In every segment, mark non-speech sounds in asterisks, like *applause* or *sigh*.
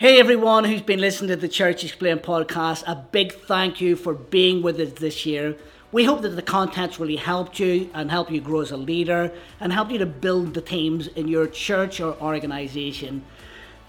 Hey everyone who's been listening to the Church Explained podcast, a big thank you for being with us this year. We hope that the content's really helped you and helped you grow as a leader and helped you to build the teams in your church or organization.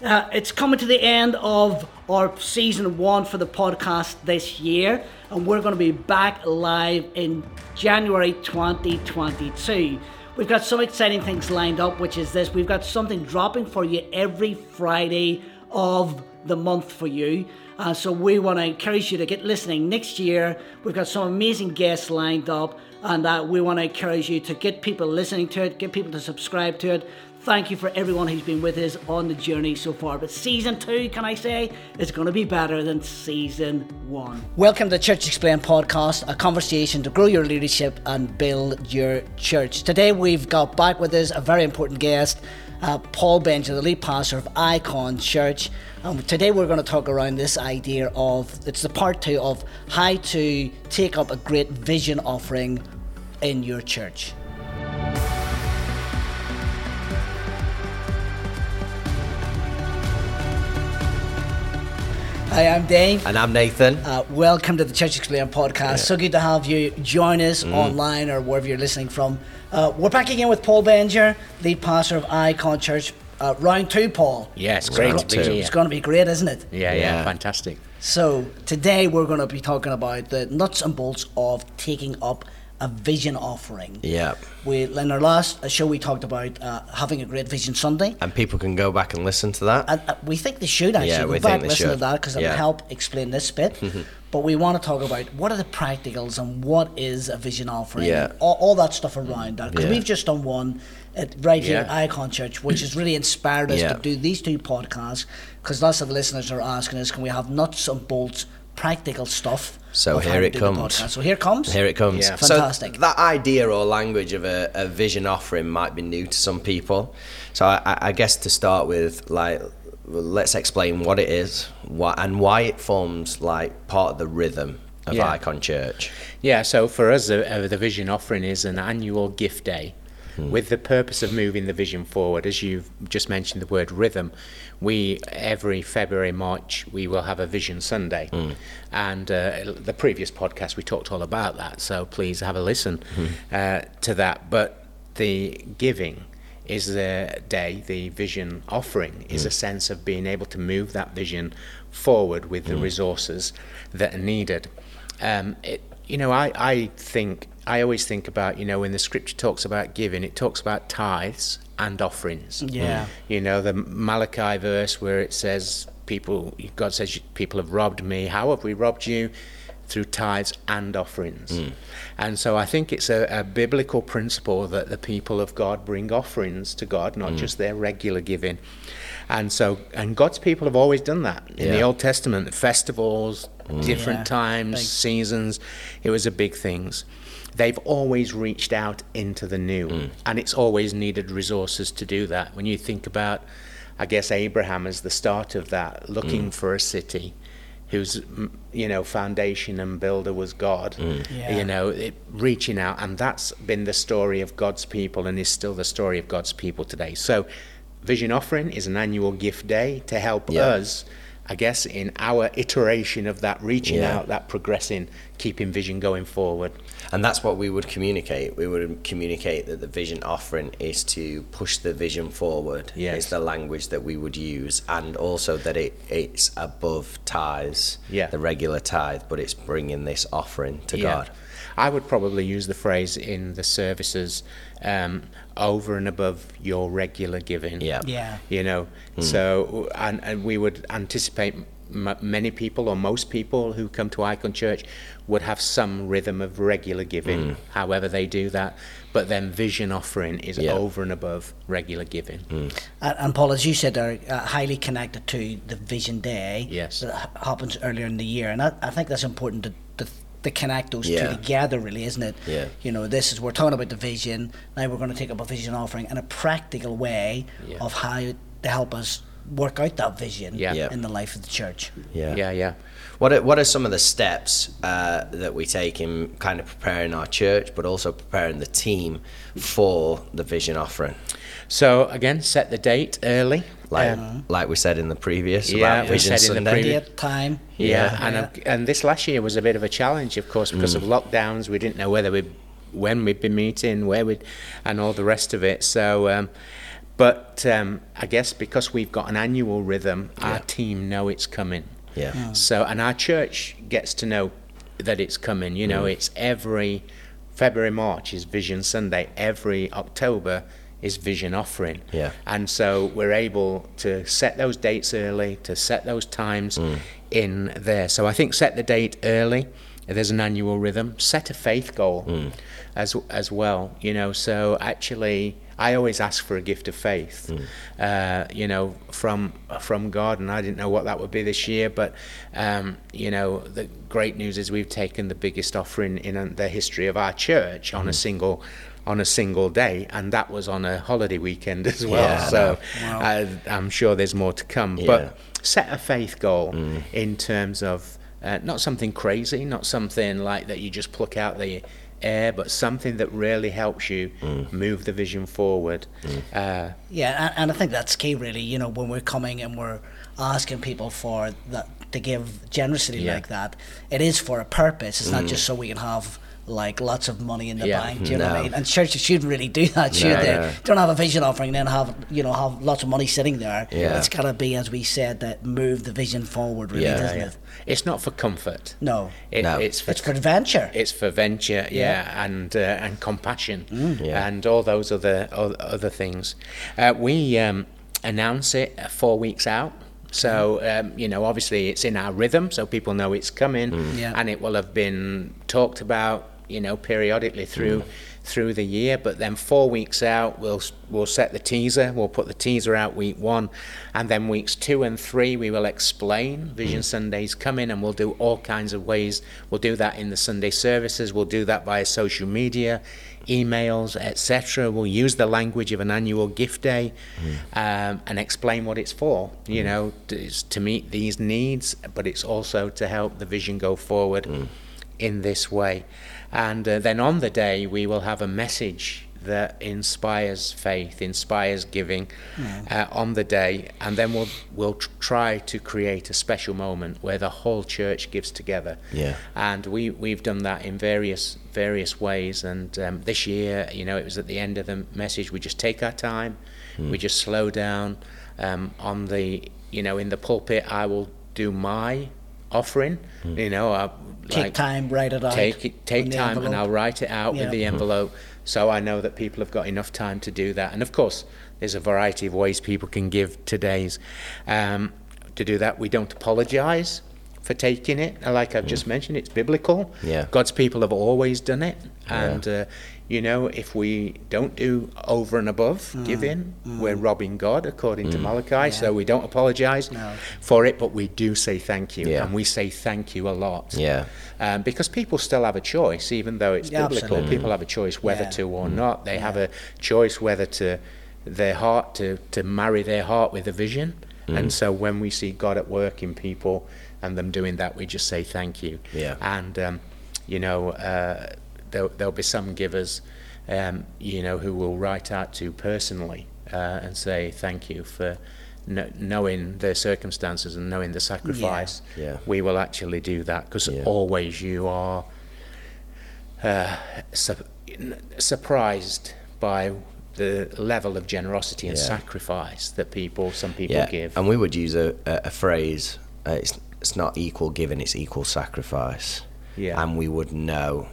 Uh, it's coming to the end of our season one for the podcast this year, and we're going to be back live in January 2022. We've got some exciting things lined up, which is this we've got something dropping for you every Friday of the month for you. Uh, so we want to encourage you to get listening next year. We've got some amazing guests lined up, and uh, we want to encourage you to get people listening to it, get people to subscribe to it. Thank you for everyone who's been with us on the journey so far. But season two, can I say, is going to be better than season one. Welcome to Church Explained podcast, a conversation to grow your leadership and build your church. Today we've got back with us a very important guest uh, Paul Benger, the lead pastor of Icon Church. Um, today we're going to talk around this idea of it's the part two of how to take up a great vision offering in your church. Hi, I'm Dave. And I'm Nathan. Uh, welcome to the Church Explained podcast. Yeah. So good to have you join us mm. online or wherever you're listening from. Uh, we're back again with Paul Benger, lead pastor of Icon Church. Uh, round two, Paul. Yeah, it's great to be. It's going to be great, isn't it? Yeah, yeah, yeah, fantastic. So today we're going to be talking about the nuts and bolts of taking up a vision offering. Yeah. We in our last show we talked about uh, having a great vision Sunday, and people can go back and listen to that. And uh, we think they should actually yeah, go back and listen should. to that because it yeah. help explain this bit. Mm-hmm. but we want to talk about what are the practicals and what is a vision offering. Yeah. All, all that stuff around that because yeah. we've just done one at, right here at Icon Church, which has really inspired us to do these two podcasts because lots of listeners are asking us, can we have nuts and bolts practical stuff. So here it comes. So here comes. Here it comes. Yeah. Fantastic. So that idea or language of a, a, vision offering might be new to some people. So I, I guess to start with, like, let's explain what it is, what and why it forms like part of the rhythm of yeah. Icon Church. Yeah. So for us, uh, the vision offering is an annual gift day hmm. with the purpose of moving the vision forward. As you've just mentioned the word rhythm, we every February, March, we will have a Vision Sunday. Hmm. And uh, the previous podcast, we talked all about that. So please have a listen hmm. uh, to that. But the giving is the day, the vision offering is a sense of being able to move that vision forward with the resources that are needed. Um, it, you know, I, I think I always think about, you know, when the scripture talks about giving, it talks about tithes and offerings. Yeah. You know, the Malachi verse where it says, people, God says, people have robbed me. How have we robbed you? Through tithes and offerings. Mm. And so I think it's a, a, biblical principle that the people of God bring offerings to God, not mm. just their regular giving. And so, and God's people have always done that. In yeah. the Old Testament, the festivals, mm. different yeah. times, Thanks. seasons, it was a big things they've always reached out into the new, mm. and it's always needed resources to do that. When you think about, I guess Abraham as the start of that, looking mm. for a city whose you know foundation and builder was God. Mm. Yeah. You know, it, reaching out, and that's been the story of God's people, and is still the story of God's people today. So, Vision Offering is an annual gift day to help yeah. us. I guess in our iteration of that reaching yeah. out, that progressing, keeping vision going forward and that's what we would communicate. We would communicate that the vision offering is to push the vision forward. Yes. Is the language that we would use, and also that it, it's above tithes, yeah. the regular tithe, but it's bringing this offering to yeah. God. I would probably use the phrase in the services um, over and above your regular giving. Yeah. Yeah. You know, mm. so and, and we would anticipate m- many people or most people who come to Icon Church would have some rhythm of regular giving, mm. however they do that. But then vision offering is yeah. over and above regular giving. Mm. And, and, Paul, as you said, are uh, highly connected to the Vision Day yes. that happens earlier in the year, and I, I think that's important to, to to connect those yeah. two together, really, isn't it? Yeah. You know, this is we're talking about the vision. Now we're going to take up a vision offering in a practical way yeah. of how to help us work out that vision yeah. Yeah. in the life of the church. Yeah, yeah, yeah. What are, what are some of the steps uh, that we take in kind of preparing our church, but also preparing the team for the vision offering? So again, set the date early. Like like we said in the previous Yeah, about we Vision said in the Sunday. previous- time. Yeah, Yeah. and uh, and this last year was a bit of a challenge, of course, because of lockdowns. We didn't know whether we, when we'd be meeting, where we'd, and all the rest of it. So, um, but um, I guess because we've got an annual rhythm, our team know it's coming. Yeah. So, and our church gets to know that it's coming. You know, it's every February, March is Vision Sunday. Every October is Vision Offering. Yeah. And so we're able to set those dates early, to set those times in there. So I think set the date early. There's an annual rhythm. Set a faith goal as as well. You know, so actually, I always ask for a gift of faith. Uh, you know, from from God, and I didn't know what that would be this year, but um, you know, the great news is we've taken the biggest offering in the history of our church on a single on a single day, and that was on a holiday weekend as well. Yeah, I so I, uh, I'm sure there's more to come. Yeah. But set a faith goal mm. in terms of uh, not something crazy, not something like that you just pluck out the air, but something that really helps you mm. move the vision forward. Mm. Uh, Yeah, and, and I think that's key, really. You know, when we're coming and we're asking people for that to give generously Yeah. like that, it is for a purpose. It's not just so we can have like lots of money in the Yeah. bank. Do you know what I mean? And churches shouldn't really do that, should No, they? no. Don't have a vision offering, then have you know have lots of money sitting there. Yeah. It's got to be, as we said, that move the vision forward, really, Yeah. doesn't yeah. it? It's not for comfort. No, It, No. It's for it's for adventure. It's for venture, yeah, and uh, and compassion, Yeah. and all those other other things. Uh, we um, announce it uh, four weeks out, so um, you know, obviously it's in our rhythm, so people know it's coming, Yeah. and it will have been talked about, you know, periodically mm. through through the year. But then four weeks out, we'll we'll set the teaser. We'll put the teaser out week one, and then weeks two and three we will explain mm. Vision Sundays coming, and we'll do all kinds of ways. We'll do that in the Sunday services. We'll do that via social media, emails, etc. We'll use the language of an annual gift day, mm. um, and explain what it's for. You know, t- it's to meet these needs, but it's also to help the vision go forward in this way. And uh, then on the day, we will have a message that inspires faith, inspires giving uh, on the day, and then we'll we'll tr- try to create a special moment where the whole church gives together. Yeah. And we we've done that in various various ways. And um, this year, you know, it was at the end of the message. We just take our time, we just slow down. Um, on the you know in the pulpit, I will do my offering. You know, I, Take like, time, write it out. take it, take the time and. I'll write it out Yeah. with the envelope so I know that people have got enough time to do that and of course there's a variety of ways people can give today's um, to do that we don't apologize for taking it like I've just mentioned it's biblical Yeah. God's people have always done it and uh, you know if we don't do over and above giving we're robbing God according to Malachi so we don't apologize No. for it but we do say thank you Yeah. and we say thank you a lot Yeah. um, because people still have a choice, even though it's Yeah, biblical. absolutely. People have a choice whether Yeah. to or not. They have a choice whether to their heart to to marry their heart with a vision. And so when we see God at work in people and them doing that, we just say thank you. Yeah. And um, you know, uh, there, there'll be some givers, um, you know, who will write out to personally uh, and say thank you for. kn- Knowing their circumstances and knowing the sacrifice, Yeah. we will actually do that because Yeah. always you are uh, su- n- surprised by the level of generosity and Yeah. sacrifice that people, some people Yeah. give. And we would use a, a, a phrase. Uh, it's it's not equal giving. It's equal sacrifice. Yeah. And we would know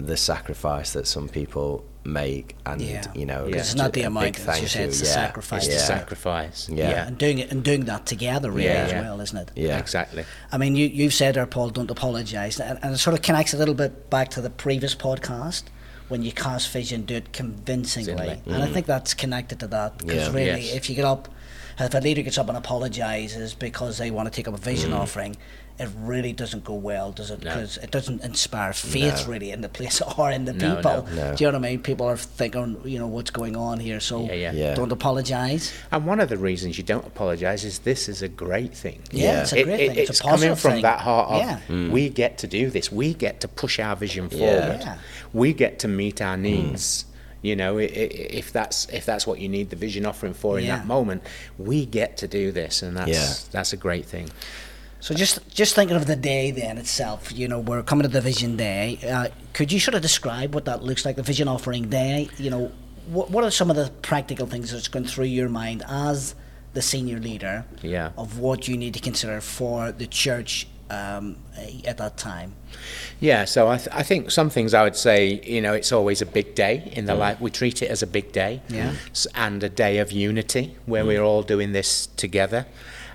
the sacrifice that some people make, and Yeah. you know, Yeah. It's not the a amount, big it's thank just- you. it's the yeah. sacrifice. it's Yeah. the sacrifice. Yeah. and doing it and doing that together really Yeah. as Yeah. well, isn't it? Yeah. exactly. I mean, you, you've said there, Paul, don't apologise. And, and it sort of connects a little bit back to the previous podcast when you cast vision, do it convincingly. Convincingly. And I mm. think that's connected to that. Because Yeah. really, Yes. if you get up, if a leader gets up and apologises because they want to take up a vision mm. offering, it really doesn't go well, does it? No. Because it doesn't inspire faith No. really in the place *laughs* or in the No, people. no, no. Do you know what I mean? People are thinking, you know, what's going on here. So Yeah, yeah. Yeah. don't apologise. And one of the reasons you don't apologise is this is a great thing. Yeah, Yeah. it's a great it- thing. It's, it's a coming from thing. that heart of yeah. Hmm. we get to do this. We get to push our vision forward. Yeah. We get to meet our hmm. needs. You know, i- i- if that's if that's what you need the vision offering for in Yeah. that moment, we get to do this, and that's Yeah. that's a great thing. So just just thinking of the day then itself, you know, we're coming to the Vision Day. Uh, could you sort of describe what that looks like, the Vision Offering Day? You know, what what are some of the practical things that's going through your mind as the senior leader Yeah. of what you need to consider for the church um, at that time? Yeah, so I, th- I think some things I would say, you know, it's always a big day in the life. We treat it as a big day, Yeah. And a day of unity where we're all doing this together,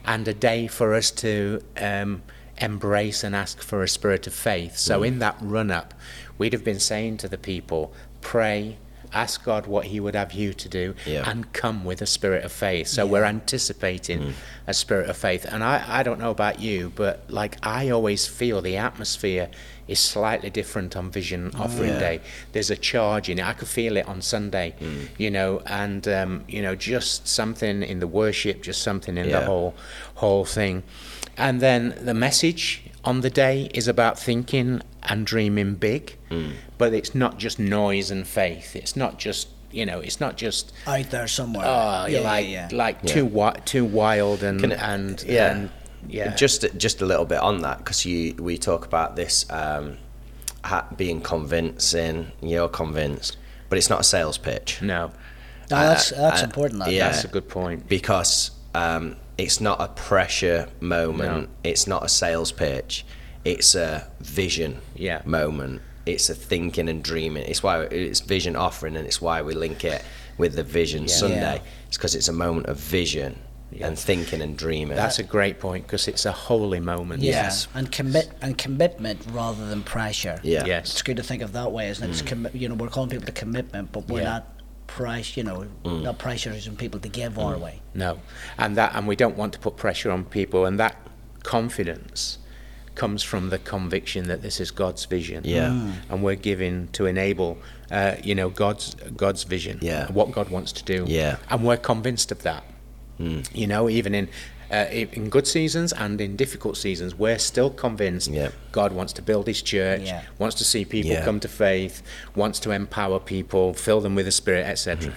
and a day for us to um, embrace and ask for a spirit of faith. So in that run up, we'd have been saying to the people, pray. Ask God what He would have you to do, Yeah. and come with a spirit of faith. So we're anticipating a spirit of faith. And I, I don't know about you, but like I always feel the atmosphere is slightly different on Vision Offering Yeah. Day. There's a charge in it. I could feel it on Sunday, Mm. you know, and um, you know, just something in the worship, just something in Yeah. the whole whole thing. And then the message on the day is about thinking and dreaming big, Mm. but it's not just noise and faith. It's not just you know, it's not just Out there somewhere. oh, yeah, like yeah, yeah. like too wi- too wild and Can- and yeah. and, yeah. Just just a little bit on that because you we talk about this um, ha- being convincing. You're convinced, but it's not a sales pitch no, No, that's uh, that's uh, important. That, yeah. that's a good point. because um, it's not a pressure moment. It's not a sales pitch. It's a vision Yeah. moment. It's a thinking and dreaming. It's why it's vision offering, and it's why we link it with the Vision Sunday. Yeah. It's because it's a moment of vision and thinking and dreaming. That's a great point because it's a holy moment. Yeah, Yes. and commit and commitment rather than pressure. yeah. Mm. Yes. it's good to think of that way, isn't it? It's commi- you know, we're calling people to commitment, but we're Yeah. not price. You know, Mm. not pressurizing people to give our way. No, and that and we don't want to put pressure on people, and that confidence comes from the conviction that this is God's vision. Yeah. Mm. and we're giving to enable, uh, you know, God's God's vision. Yeah. what God wants to do. Yeah. and we're convinced of that. You know, even in. Uh, in good seasons and in difficult seasons, we're still convinced Yeah. God wants to build His church, Yeah. wants to see people Yeah. come to faith, wants to empower people, fill them with the Spirit, etc.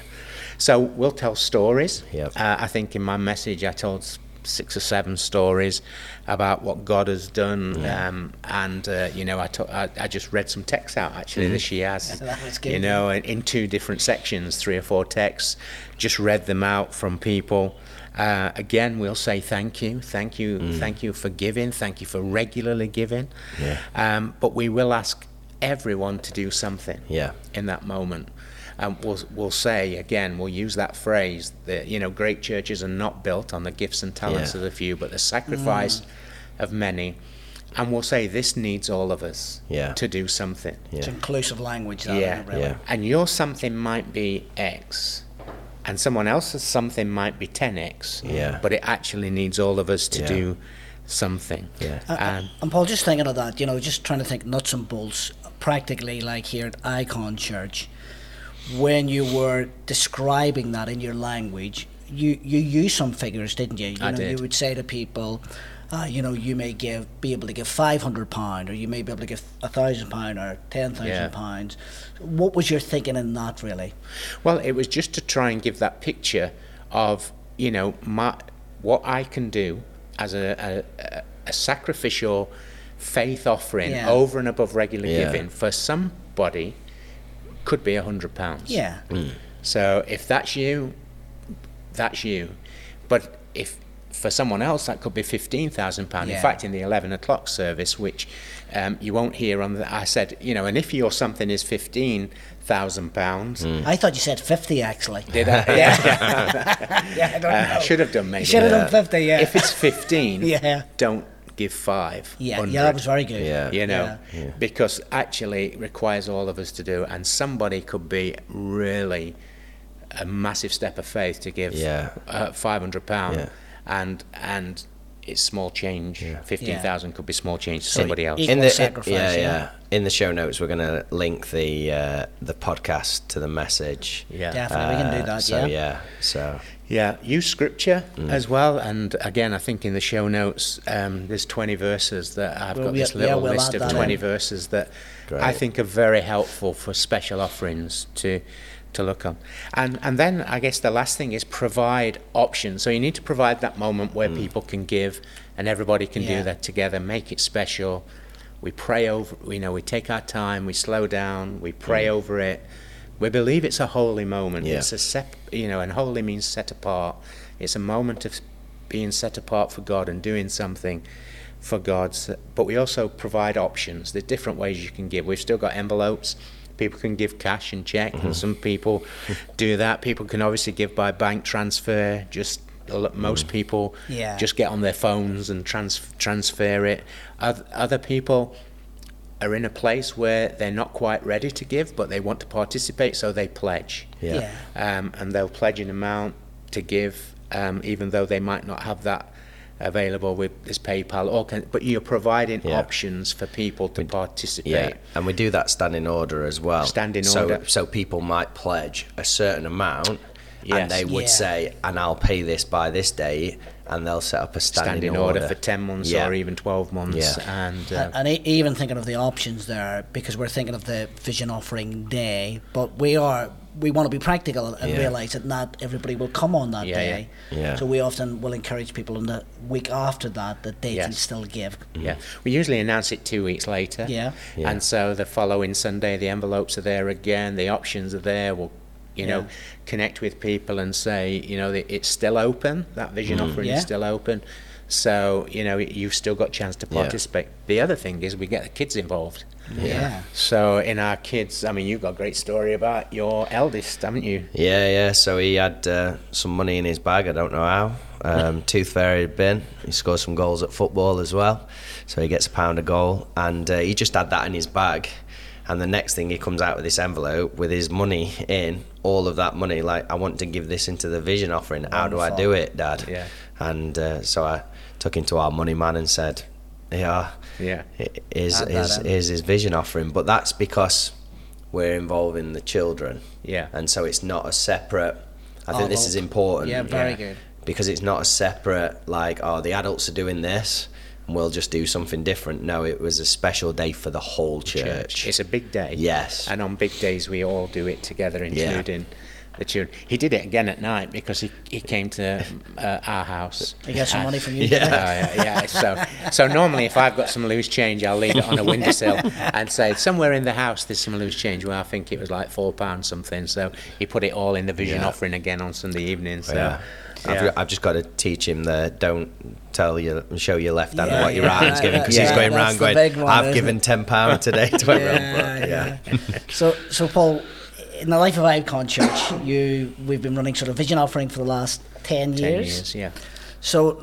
So we'll tell stories. Yep. Uh, I think in my message I told s- six or seven stories about what God has done, um, and uh, you know I to- I, I just read some texts out actually this year, as, That you know, in, in two different sections, three or four texts, just read them out from people. Uh, again, we'll say thank you, thank you, thank you for giving, thank you for regularly giving. Yeah. Um, but we will ask everyone to do something Yeah. in that moment. And we'll, we'll say again, we'll use that phrase that, you know, great churches are not built on the gifts and talents Yeah. of the few, but the sacrifice mm. of many. And we'll say this needs all of us Yeah. to do something. Yeah. It's inclusive language. That, Yeah, really? yeah. And your something might be X, and someone else's something might be 10X. Yeah. But it actually needs all of us to Yeah. do something. Yeah. Uh, uh, and And Paul, just thinking of that, you know, just trying to think nuts and bolts, practically like here at Icon Church, when you were describing that in your language, you you used some figures, didn't you? You I know, did. you would say to people, uh, you know, you may give be able to give five hundred pound, or you may be able to give a thousand pound, or ten thousand Yeah. pounds. What was your thinking in that, really? Well, it was just to try and give that picture of, you know, my, what I can do as a, a, a- a sacrificial faith offering Yeah. over and above regular Yeah. giving for somebody could be a hundred pounds. Yeah, So if that's you, that's you. But if for someone else that could be fifteen thousand pound. Yeah. In fact, in the eleven o'clock service, which um, you won't hear on the, I said, you know, and if your something is fifteen thousand pounds, I thought you said fifty actually. did I? *laughs* Yeah, *laughs* yeah, I don't Uh, should have done maybe. You should have done fifty. Yeah, If it's fifteen, *laughs* Yeah. don't give five. yeah, 100. yeah, that was very good. Yeah. you know, Yeah. because actually it requires all of us to do, and somebody could be really a massive step of faith to give Yeah. uh, five hundred pound, Yeah. and and it's small change. Fifteen thousand could be small change to somebody else. Equal in the sacrifice, yeah, yeah. yeah in the show notes we're going to link the uh, the podcast to the message Yeah. Definitely, we can do Uh, that. so yeah. yeah so Yeah, use scripture Mm. as well, and again, I think in the show notes um, there's 20 verses that I've Well, got yeah, this yeah, little we'll list of 20 in. verses that Great. I think are very helpful for special offerings to to look on. And and then I guess the last thing is provide options. So you need to provide that moment where people can give and everybody can Yeah. do that together, make it special. We pray over you know, we take our time, we slow down, we pray over it. We believe it's a holy moment. Yeah. It's a set you know, and holy means set apart. It's a moment of being set apart for God and doing something for God's. But we also provide options. There's different ways you can give. We've still got envelopes. People can give cash and check, and mm-hmm. some people do that. People can obviously give by bank transfer. Just a lot- most mm. people Yeah. just get on their phones and trans- transfer it. Oth- Other people are in a place where they're not quite ready to give, but they want to participate, so they pledge Yeah. um, and they'll pledge an amount to give, um, even though they might not have that available with this PayPal. Or can, but you're providing Yeah. options for people to participate. Yeah, and we do that standing order as well. Standing so, order. So people might pledge a certain amount, Yes. and they would Yeah. say, "And I'll pay this by this date," and they'll set up a standing, Standing order. for 10 months Yeah. or even 12 months. Yeah. And uh, and e- even thinking of the options there, because we're thinking of the vision offering day, but we are we want to be practical and Yeah. realize that not everybody will come on that Yeah, day. yeah. Yeah. So we often will encourage people in the week after that that they can still give. Yeah, we usually announce it two weeks later. Yeah. Yeah. And so the following Sunday, the envelopes are there again, the options are there. We'll, you know, Yeah. connect with people and say, you know, it's still open. That vision offering Yeah. is still open. So you know, you've still got a chance to Yeah. participate. The other thing is we get the kids involved. Yeah. So in our kids, I mean, you've got a great story about your eldest, haven't you? Yeah, yeah. So he had uh, some money in his bag. I don't know how. Um, *laughs* Tooth Fairy had been. He scored some goals at football as well. So he gets a pound a goal, and uh, he just had that in his bag. And the next thing he comes out with this envelope with his money in, all of that money. Like I want to give this into the vision offering. How do I do it, Dad? Yeah. And uh, so I took him to our money man and said, "Yeah, Yeah. is is is his vision offering?" But that's because we're involving the children Yeah. and so it's not a separate. I Oh, think this is important. yeah, very Yeah. good. Because it's not a separate like, oh, the adults are doing this, we'll just do something different. No, it was a special day for the whole church. It's a big day. Yes. And on big days, we all do it together, Yeah. including the children. He did it again at night because he, he came to *laughs* uh, our house. He got some money from you. *laughs* Yeah. did he? Uh, yeah, so so normally if I've got some loose change, I'll leave it on a *laughs* windowsill and say somewhere in the house there's some loose change. Well, I think it was like four pounds something. So he put it all in the vision Yeah. offering again on Sunday evening. So yeah. I've, yeah. I've just got to teach him the don't tell you show your left hand Yeah, what your yeah, right hand's giving because he's going that's around the going one, I've given it? ten pound today to *laughs* everyone Yeah, yeah. yeah. So, so Paul, in the life of Icon Church, you we've been running sort of vision offering for the last ten years. ten years. Yeah. So,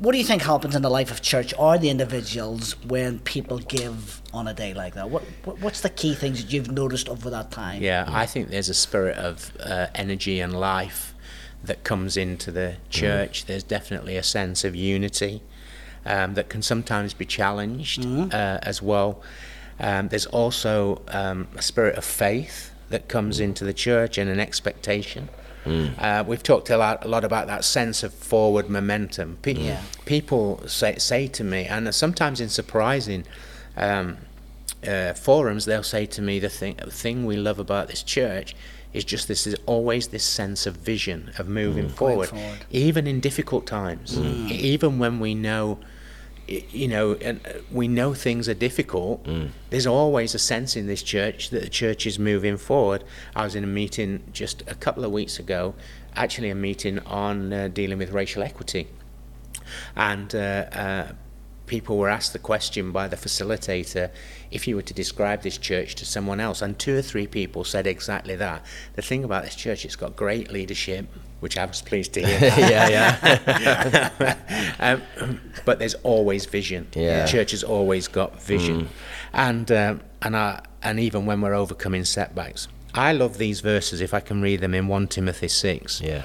what do you think happens in the life of church or the individuals when people give on a day like that? What, what what's the key things that you've noticed over that time? Yeah, I think there's a spirit of uh, energy and life that comes into the church. There's definitely a sense of unity um, that can sometimes be challenged uh, as well. Um, there's also um, a spirit of faith that comes into the church and an expectation. Uh, we've talked a lot, a lot about that sense of forward momentum. Pe- Yeah. People say, say to me, and sometimes in surprising um, uh, forums, they'll say to me, the thing, the thing we love about this church is just this is always this sense of vision of moving forward, forward. even in difficult times, E- even when we know. You know, and uh, we know things are difficult. There's always a sense in this church that the church is moving forward. I was in a meeting just a couple of weeks ago, actually a meeting on uh, dealing with racial equity, and uh, uh, people were asked the question by the facilitator if you were to describe this church to someone else, and two or three people said exactly that. The thing about this church, it's got great leadership, which I was pleased to hear. *laughs* yeah, yeah. *laughs* um, but there's always vision. Yeah. The church has always got vision, and um, and I, and even when we're overcoming setbacks, I love these verses. If I can read them in one Timothy six, yeah.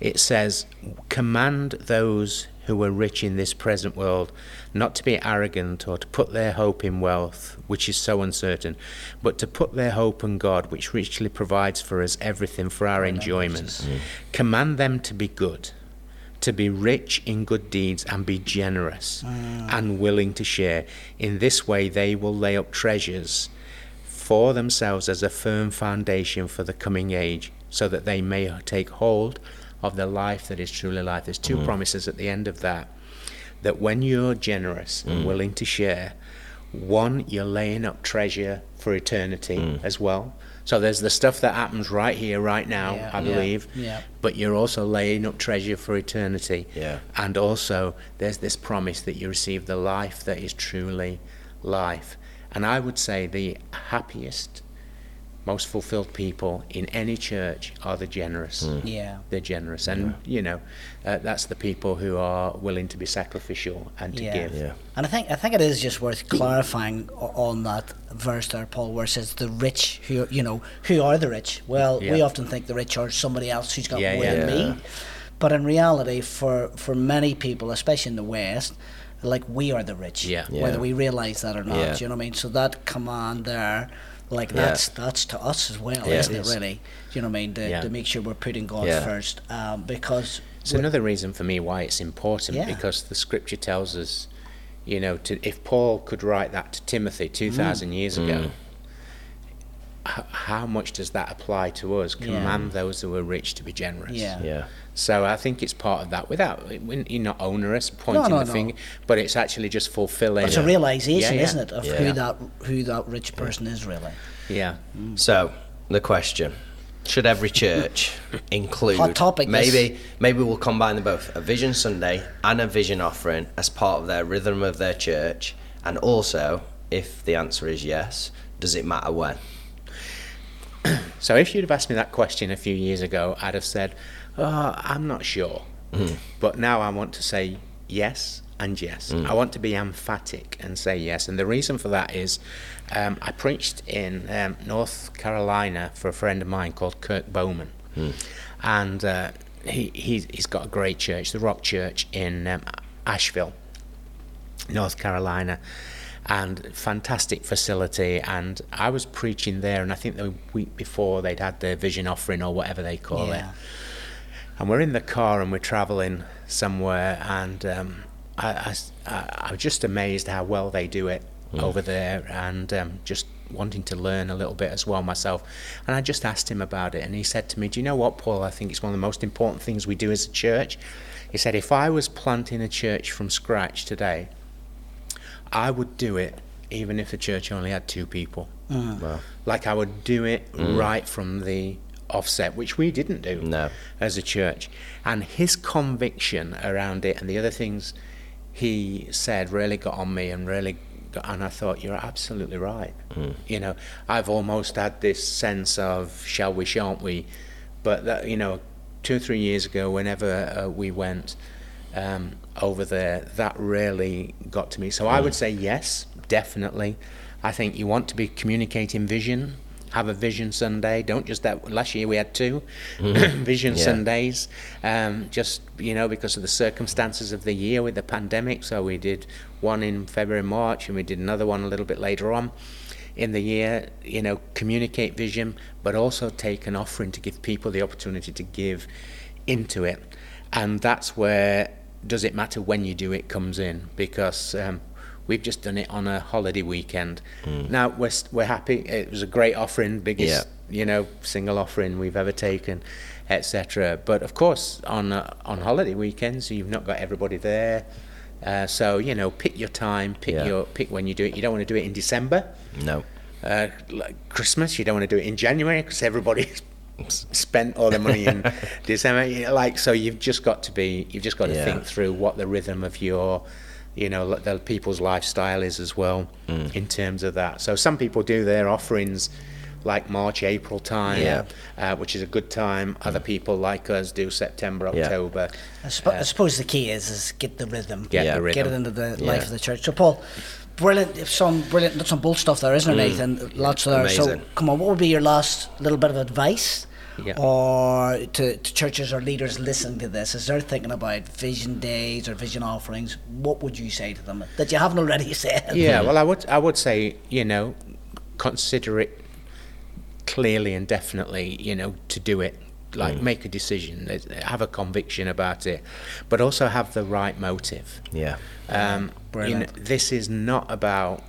it says, Command those who are rich in this present world not to be arrogant or to put their hope in wealth, which is so uncertain, but to put their hope in God, which richly provides for us everything for our enjoyment. Mm. Command them to be good, to be rich in good deeds, and be generous and willing to share. In this way, they will lay up treasures for themselves as a firm foundation for the coming age, so that they may take hold of the life that is truly life. There's two mm. promises at the end of that. That when you're generous and mm. willing to share, one, you're laying up treasure for eternity mm. as well. So there's the stuff that happens right here, right now, Yeah. I Yeah. believe. Yeah. But you're also laying up treasure for eternity. Yeah. And also, there's this promise that you receive the life that is truly life. And I would say the happiest, most fulfilled people in any church are the generous. Yeah. They're generous. And, you know, uh, that's the people who are willing to be sacrificial and to Yeah. give. Yeah. And I think I think it is just worth clarifying o- on that verse there, Paul, where it says the rich who you know who are the rich. Well, we often think the rich are somebody else who's got Yeah, more yeah. than Yeah. me, but in reality, for for many people, especially in the West, like we are the rich, Yeah. whether we realize that or not. Yeah. You know what I mean? So that command there. Like Yeah. that's that's to us as well, Yeah. isn't It it? is. Really, you know what I mean? To, Yeah. to make sure we're putting God Yeah. first, um, because It's another reason for me why it's important Yeah. because the scripture tells us, you know, to, if Paul could write that to Timothy 2,000 years ago, h- how much does that apply to us? Yeah. Command those who are rich to be generous. Yeah. Yeah. So I think it's part of that without, you're not onerous, pointing no, the no. finger, but it's actually just fulfilling. it's a realization, Yeah, yeah. isn't it, of Yeah. who that who that rich person is really. Yeah. Mm. So the question: Should every church *laughs* include Hot topic, this. Maybe maybe we'll combine them both: a Vision Sunday and a Vision offering as part of their rhythm of their church. And also, if the answer is yes, does it matter when? *clears throat* So if you'd have asked me that question a few years ago, I'd have said, oh, I'm not sure. But now I want to say yes and yes. I want to be emphatic and say yes. And the reason for that is um, I preached in um, North Carolina for a friend of mine called Kirk Bowman. And uh, he, he's, he's got a great church, the Rock Church in um, Asheville. North Carolina, and fantastic facility. And I was preaching there, and I think the week before they'd had their vision offering or whatever they call it. And we're in the car and we're traveling somewhere, and um, I, I s- I- I was just amazed how well they do it over there, and um, just wanting to learn a little bit as well myself. And I just asked him about it, and he said to me, "Do you know what, Paul? I think it's one of the most important things we do as a church." He said, "If I was planting a church from scratch today, I would do it even if the church only had two people. Mm. Wow. Like I would do it mm. right from the offset, which we didn't do No. as a church. And his conviction around it and the other things he said really got on me and really got, and I thought you're absolutely right. Mm. You know, I've almost had this sense of shall we, shan't we? But that you know, two or three years ago, whenever uh, we went um, over there, that really got to me. So I would say yes, definitely. I think you want to be communicating vision. Have a vision Sunday. Don't just that. Last year we had two *coughs* vision Yeah. Sundays, um, just you know because of the circumstances of the year with the pandemic. So we did one in February, March, and we did another one a little bit later on in the year. You know, communicate vision, but also take an offering to give people the opportunity to give into it, and that's where does it matter when you do it comes in because. Um, We've just done it on a holiday weekend. Now we're we're happy. It was a great offering, biggest you know single offering we've ever taken, etc. But of course, on uh, on holiday weekends, you've not got everybody there. Uh, so you know, pick your time, pick Yeah. your pick when you do it. You don't want to do it in December, No. uh, like Christmas. You don't want to do it in January because everybody's spent all their money in *laughs* December. Like so, you've just got to be. You've just got to Yeah. think through what the rhythm of your you know the people's lifestyle is as well Mm. in terms of that so some people do their offerings like march april time Yeah. uh, which is a good time other people like us do september Yeah. october I, suppo- I suppose the key is is get the rhythm, Get Yeah. the rhythm get it into the Yeah. life of the church. So Paul, brilliant, some brilliant nuts and bolts stuff there, isn't there, Nathan? Lots there. So come on, what would be your last little bit of advice? Yeah. Or to, to churches or leaders listening to this, as they're thinking about vision days or vision offerings, what would you say to them that you haven't already *laughs* said? yeah well i would i would say you know consider it clearly and definitely you know to do it like make a decision have a conviction about it but also have the right motive Yeah. um, you know, Brilliant. this is not about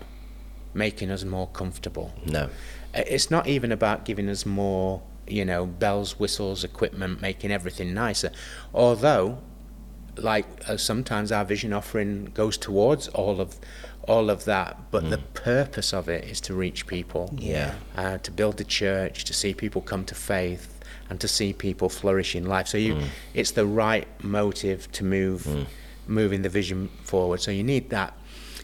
making us more comfortable No. it's not even about giving us more, you know, bells, whistles, equipment, making everything nicer. Although, like uh, sometimes our vision offering goes towards all of all of that, but the purpose of it is to reach people. Yeah. Uh, to build the church, to see people come to faith, and to see people flourish in life. So you, it's the right motive to move, moving the vision forward. So you need that.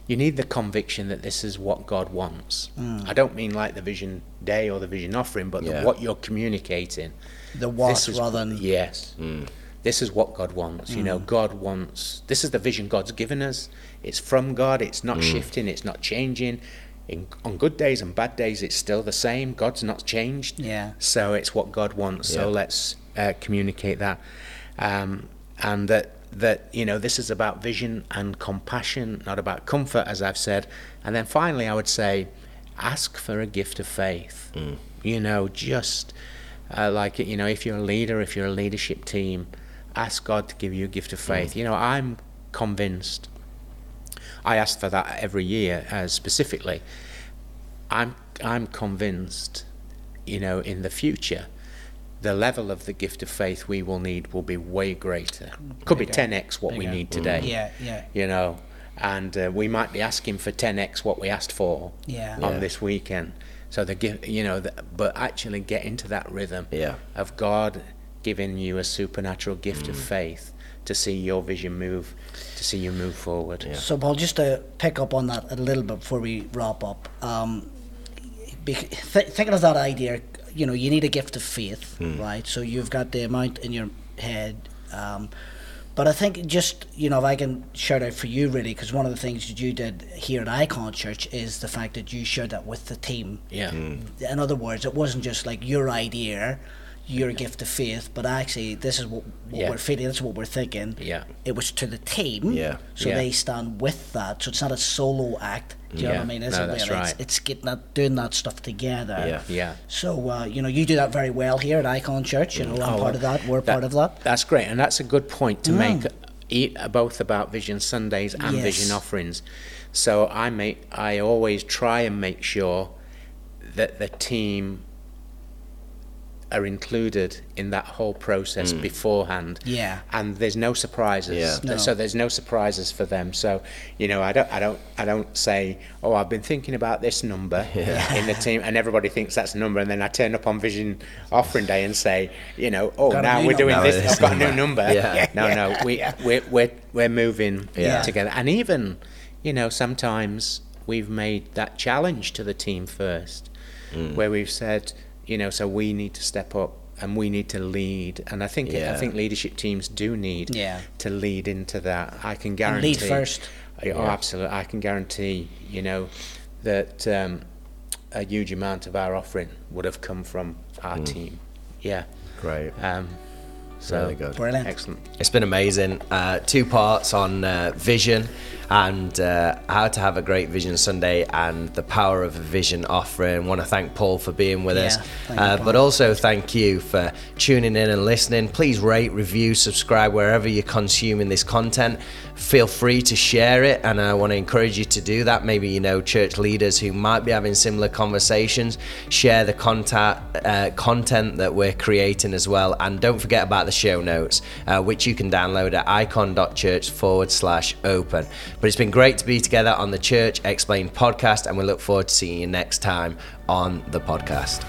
You need the conviction that this is what God wants. I don't mean like the vision day or the vision offering, but Yeah. the, what you're communicating. The what This is- rather than yes. This is what God wants. You know, God wants. This is the vision God's given us. It's from God. It's not shifting. It's not changing. In, on good days and bad days, it's still the same. God's not changed. Yeah. So it's what God wants. So let's uh, communicate that, um, and that that you know this is about vision and compassion, not about comfort, as I've said. And then finally, I would say, ask for a gift of faith. You know, just uh, like you know, if you're a leader, if you're a leadership team, ask God to give you a gift of faith. You know, I'm convinced. I ask for that every year, uh, specifically. I'm I'm convinced, you know, in the future, the level of the gift of faith we will need will be way greater. Could be 10x what we need today. Yeah, yeah. You know, and uh, we might be asking for 10x what we asked for Yeah. on Yeah. this weekend. So the gift, you know, the, but actually get into that rhythm Yeah. of God giving you a supernatural gift Mm. of faith to see your vision move, to see you move forward. So, Paul, just to pick up on that a little bit before we wrap up, um, be, th- thinking of that idea, you know, you need a gift of faith, right? So you've got the amount in your head. Um, but I think just, you know, if I can shout out for you really, because one of the things that you did here at Icon Church is the fact that you shared that with the team. Yeah. In other words, it wasn't just like your idea, your gift of faith, but actually, this is what, what Yeah. we're feeling, this is what we're thinking. Yeah. It was to the team. Yeah. So Yeah. they stand with that. So it's not a solo act. Do you know what I mean? No, Isn't that's it? right. It's, it's getting that, doing that stuff together. Yeah. Yeah. So uh, you know, you do that very well here at Icon Church. You know, I'm Oh, part of that. We're part of that. That's great, and that's a good point to make. e- Both about Vision Sundays and Yes. Vision offerings. So I make, I always try and make sure that the team are included in that whole process beforehand. Yeah. And there's no surprises. Yeah. No. So there's no surprises for them. So you know, I don't, I don't, I don't say, oh, I've been thinking about this number *laughs* in the team, and everybody thinks that's a number, and then I turn up on Vision Offering Day and say, you know, oh, Got now we're doing number. this. Now I've got a new number. number. Yeah. *laughs* No, no, we we're, we're we're moving Yeah. together, and even you know sometimes we've made that challenge to the team first, Mm. where we've said, you know, so we need to step up and we need to lead, and I think I think leadership teams do need Yeah. to lead into that. I can And guarantee lead first. Oh, Yeah. absolutely, I can guarantee you know that um, a huge amount of our offering would have come from our team. Yeah. Great. Um, so Really good. Brilliant. Excellent. It's been amazing. Uh, two parts on uh, vision and uh, how to have a great vision Sunday and the power of a vision offering. Want to thank Paul for being with Yeah, us, you, uh, Paul. but also thank you for tuning in and listening. Please rate, review, subscribe wherever you're consuming this content. Feel free to share it, and I want to encourage you to do that. Maybe you know church leaders who might be having similar conversations. Share the contact, uh, content that we're creating as well, and don't forget about the show notes, uh, which you can download at icon.church forward slash open. But it's been great to be together on the Church Explained podcast, and we look forward to seeing you next time on the podcast.